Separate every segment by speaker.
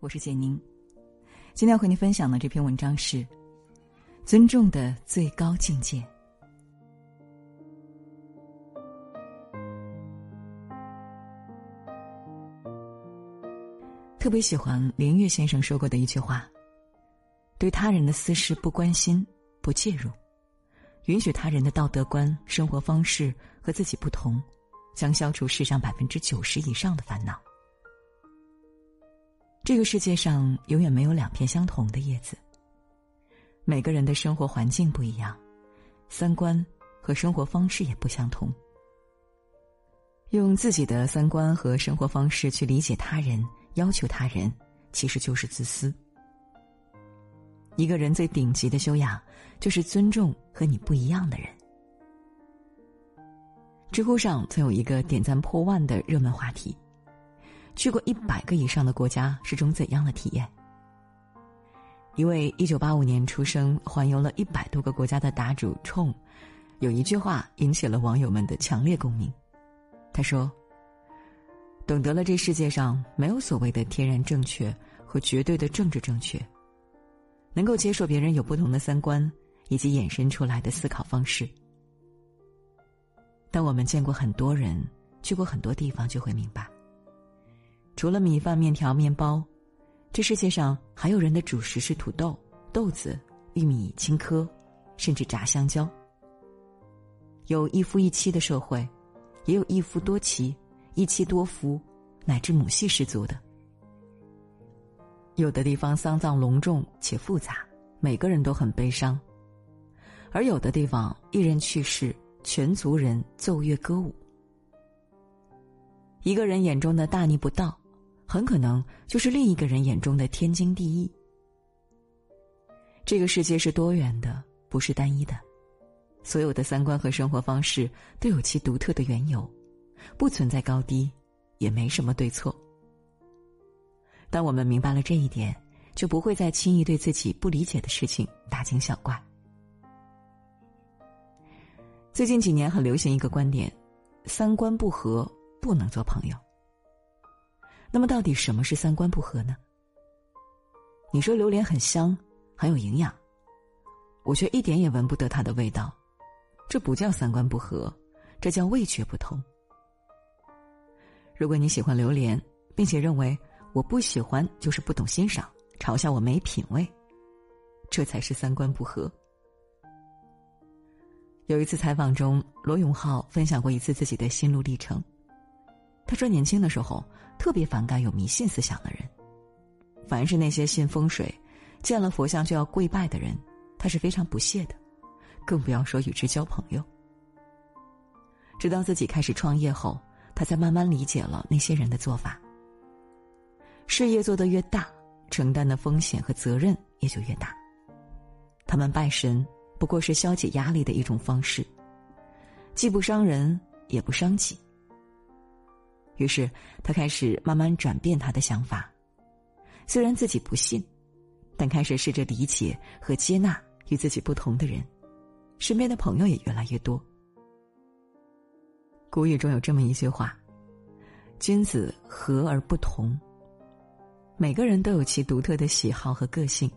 Speaker 1: 我是简宁，今天要和您分享的这篇文章是《尊重的最高境界》。特别喜欢林岳先生说过的一句话：“对他人的私事不关心、不介入，允许他人的道德观、生活方式和自己不同，将消除世上百分之九十以上的烦恼。”这个世界上永远没有两片相同的叶子。每个人的生活环境不一样，三观和生活方式也不相同。用自己的三观和生活方式去理解他人。要求他人，其实就是自私。一个人最顶级的修养，就是尊重和你不一样的人。知乎上曾有一个点赞破万的热门话题：去过一百个以上的国家是种怎样的体验？一位一九八五年出生、环游了一百多个国家的答主冲，有一句话引起了网友们的强烈共鸣。他说。懂得了，这世界上没有所谓的天然正确和绝对的政治正确。能够接受别人有不同的三观，以及衍生出来的思考方式。当我们见过很多人，去过很多地方，就会明白，除了米饭、面条、面包，这世界上还有人的主食是土豆、豆子、玉米、青稞，甚至炸香蕉。有一夫一妻的社会，也有一夫多妻。一妻多夫，乃至母系氏族的。有的地方丧葬隆重且复杂，每个人都很悲伤；而有的地方一人去世，全族人奏乐歌舞。一个人眼中的大逆不道，很可能就是另一个人眼中的天经地义。这个世界是多元的，不是单一的，所有的三观和生活方式都有其独特的缘由。不存在高低，也没什么对错。当我们明白了这一点，就不会再轻易对自己不理解的事情大惊小怪。最近几年很流行一个观点：三观不合不能做朋友。那么，到底什么是三观不合呢？你说榴莲很香，很有营养，我却一点也闻不得它的味道，这不叫三观不合，这叫味觉不同。如果你喜欢榴莲，并且认为我不喜欢就是不懂欣赏，嘲笑我没品味，这才是三观不合。有一次采访中，罗永浩分享过一次自己的心路历程。他说，年轻的时候特别反感有迷信思想的人，凡是那些信风水、见了佛像就要跪拜的人，他是非常不屑的，更不要说与之交朋友。直到自己开始创业后。他才慢慢理解了那些人的做法。事业做得越大，承担的风险和责任也就越大。他们拜神不过是消解压力的一种方式，既不伤人也不伤己。于是他开始慢慢转变他的想法，虽然自己不信，但开始试着理解和接纳与自己不同的人，身边的朋友也越来越多。古语中有这么一句话：“君子和而不同。”每个人都有其独特的喜好和个性。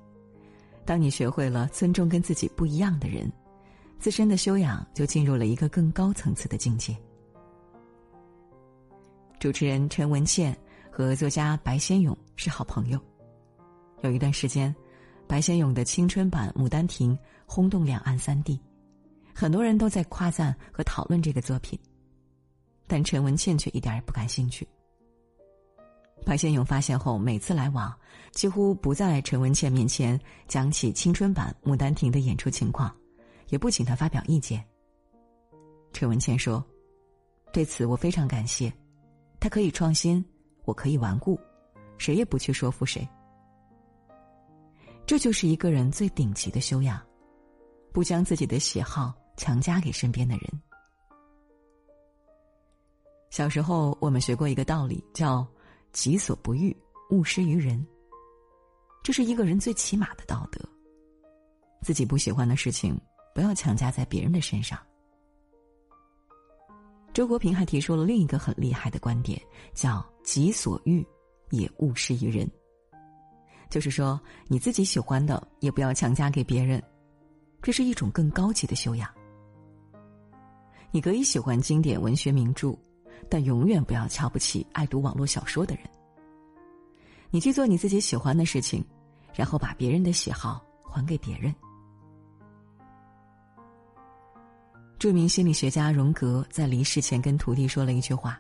Speaker 1: 当你学会了尊重跟自己不一样的人，自身的修养就进入了一个更高层次的境界。主持人陈文茜和作家白先勇是好朋友。有一段时间，白先勇的青春版《牡丹亭》轰动两岸三地，很多人都在夸赞和讨论这个作品。但陈文茜却一点也不感兴趣。白先勇发现后，每次来往，几乎不在陈文茜面前讲起青春版《牡丹亭》的演出情况，也不请他发表意见。陈文茜说：“对此我非常感谢，他可以创新，我可以顽固，谁也不去说服谁。这就是一个人最顶级的修养，不将自己的喜好强加给身边的人。”小时候，我们学过一个道理，叫“己所不欲，勿施于人”。这是一个人最起码的道德。自己不喜欢的事情，不要强加在别人的身上。周国平还提出了另一个很厉害的观点，叫“己所欲，也勿施于人”。就是说，你自己喜欢的，也不要强加给别人，这是一种更高级的修养。你可以喜欢经典文学名著，但永远不要瞧不起爱读网络小说的人。你去做你自己喜欢的事情，然后把别人的喜好还给别人。著名心理学家荣格在离世前跟徒弟说了一句话：“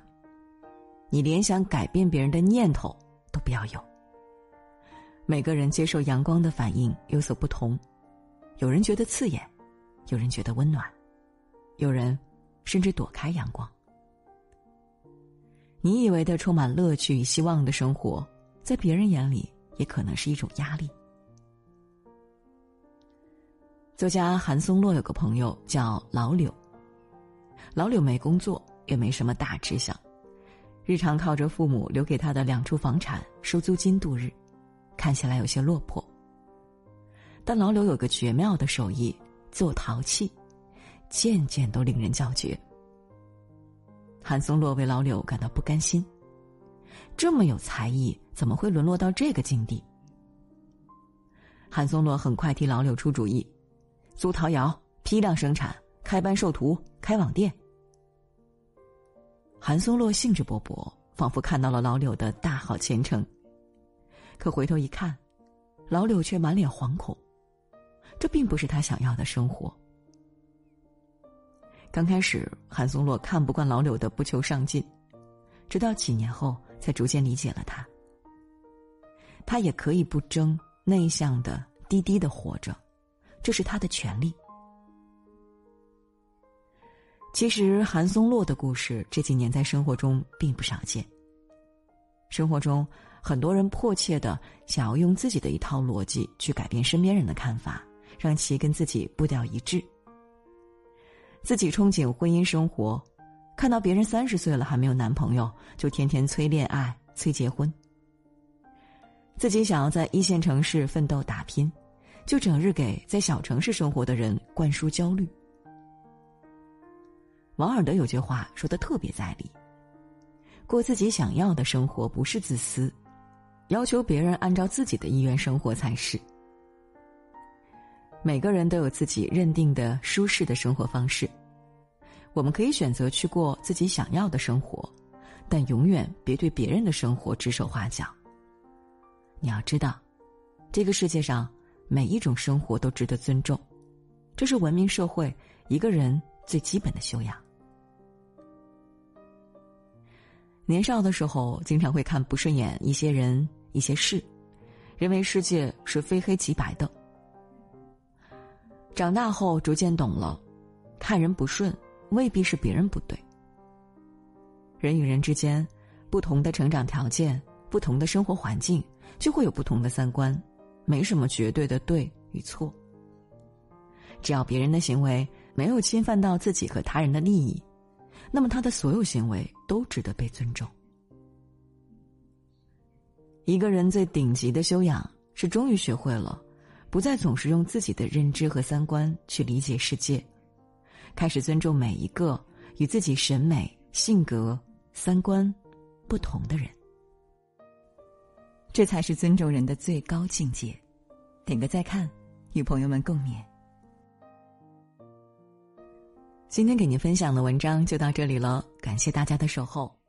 Speaker 1: 你连想改变别人的念头都不要有。”每个人接受阳光的反应有所不同，有人觉得刺眼，有人觉得温暖，有人甚至躲开阳光。你以为的充满乐趣与希望的生活，在别人眼里也可能是一种压力。作家韩松洛有个朋友叫老柳，老柳没工作，也没什么大志向，日常靠着父母留给他的两处房产收租金度日。看起来有些落魄，但老柳有个绝妙的手艺，做陶器，件件都令人叫绝。韩松洛为老柳感到不甘心，这么有才艺，怎么会沦落到这个境地？韩松洛很快替老柳出主意，租陶窑，批量生产，开班授徒，开网店。韩松洛兴致勃勃，仿佛看到了老柳的大好前程。可回头一看，老柳却满脸惶恐，这并不是他想要的生活。刚开始，韩松洛看不惯老柳的不求上进，直到几年后才逐渐理解了他。他也可以不争，内向的、低低的活着，这是他的权利。其实，韩松洛的故事这几年在生活中并不少见。生活中。很多人迫切的想要用自己的一套逻辑去改变身边人的看法，让其跟自己步调一致。自己憧憬婚姻生活，看到别人三十岁了还没有男朋友，就天天催恋爱、催结婚。自己想要在一线城市奋斗打拼，就整日给在小城市生活的人灌输焦虑。王尔德有句话说的特别在理：过自己想要的生活不是自私。要求别人按照自己的意愿生活才是。每个人都有自己认定的舒适的生活方式，我们可以选择去过自己想要的生活，但永远别对别人的生活指手画脚。你要知道，这个世界上每一种生活都值得尊重，这是文明社会一个人最基本的修养。年少的时候，经常会看不顺眼一些人。一些事，认为世界是非黑即白的。长大后逐渐懂了，看人不顺未必是别人不对。人与人之间，不同的成长条件、不同的生活环境，就会有不同的三观，没什么绝对的对与错。只要别人的行为没有侵犯到自己和他人的利益，那么他的所有行为都值得被尊重。一个人最顶级的修养是终于学会了，不再总是用自己的认知和三观去理解世界，开始尊重每一个与自己审美、性格、三观不同的人。这才是尊重人的最高境界。点个再看，与朋友们共勉。今天给您分享的文章就到这里了，感谢大家的守候。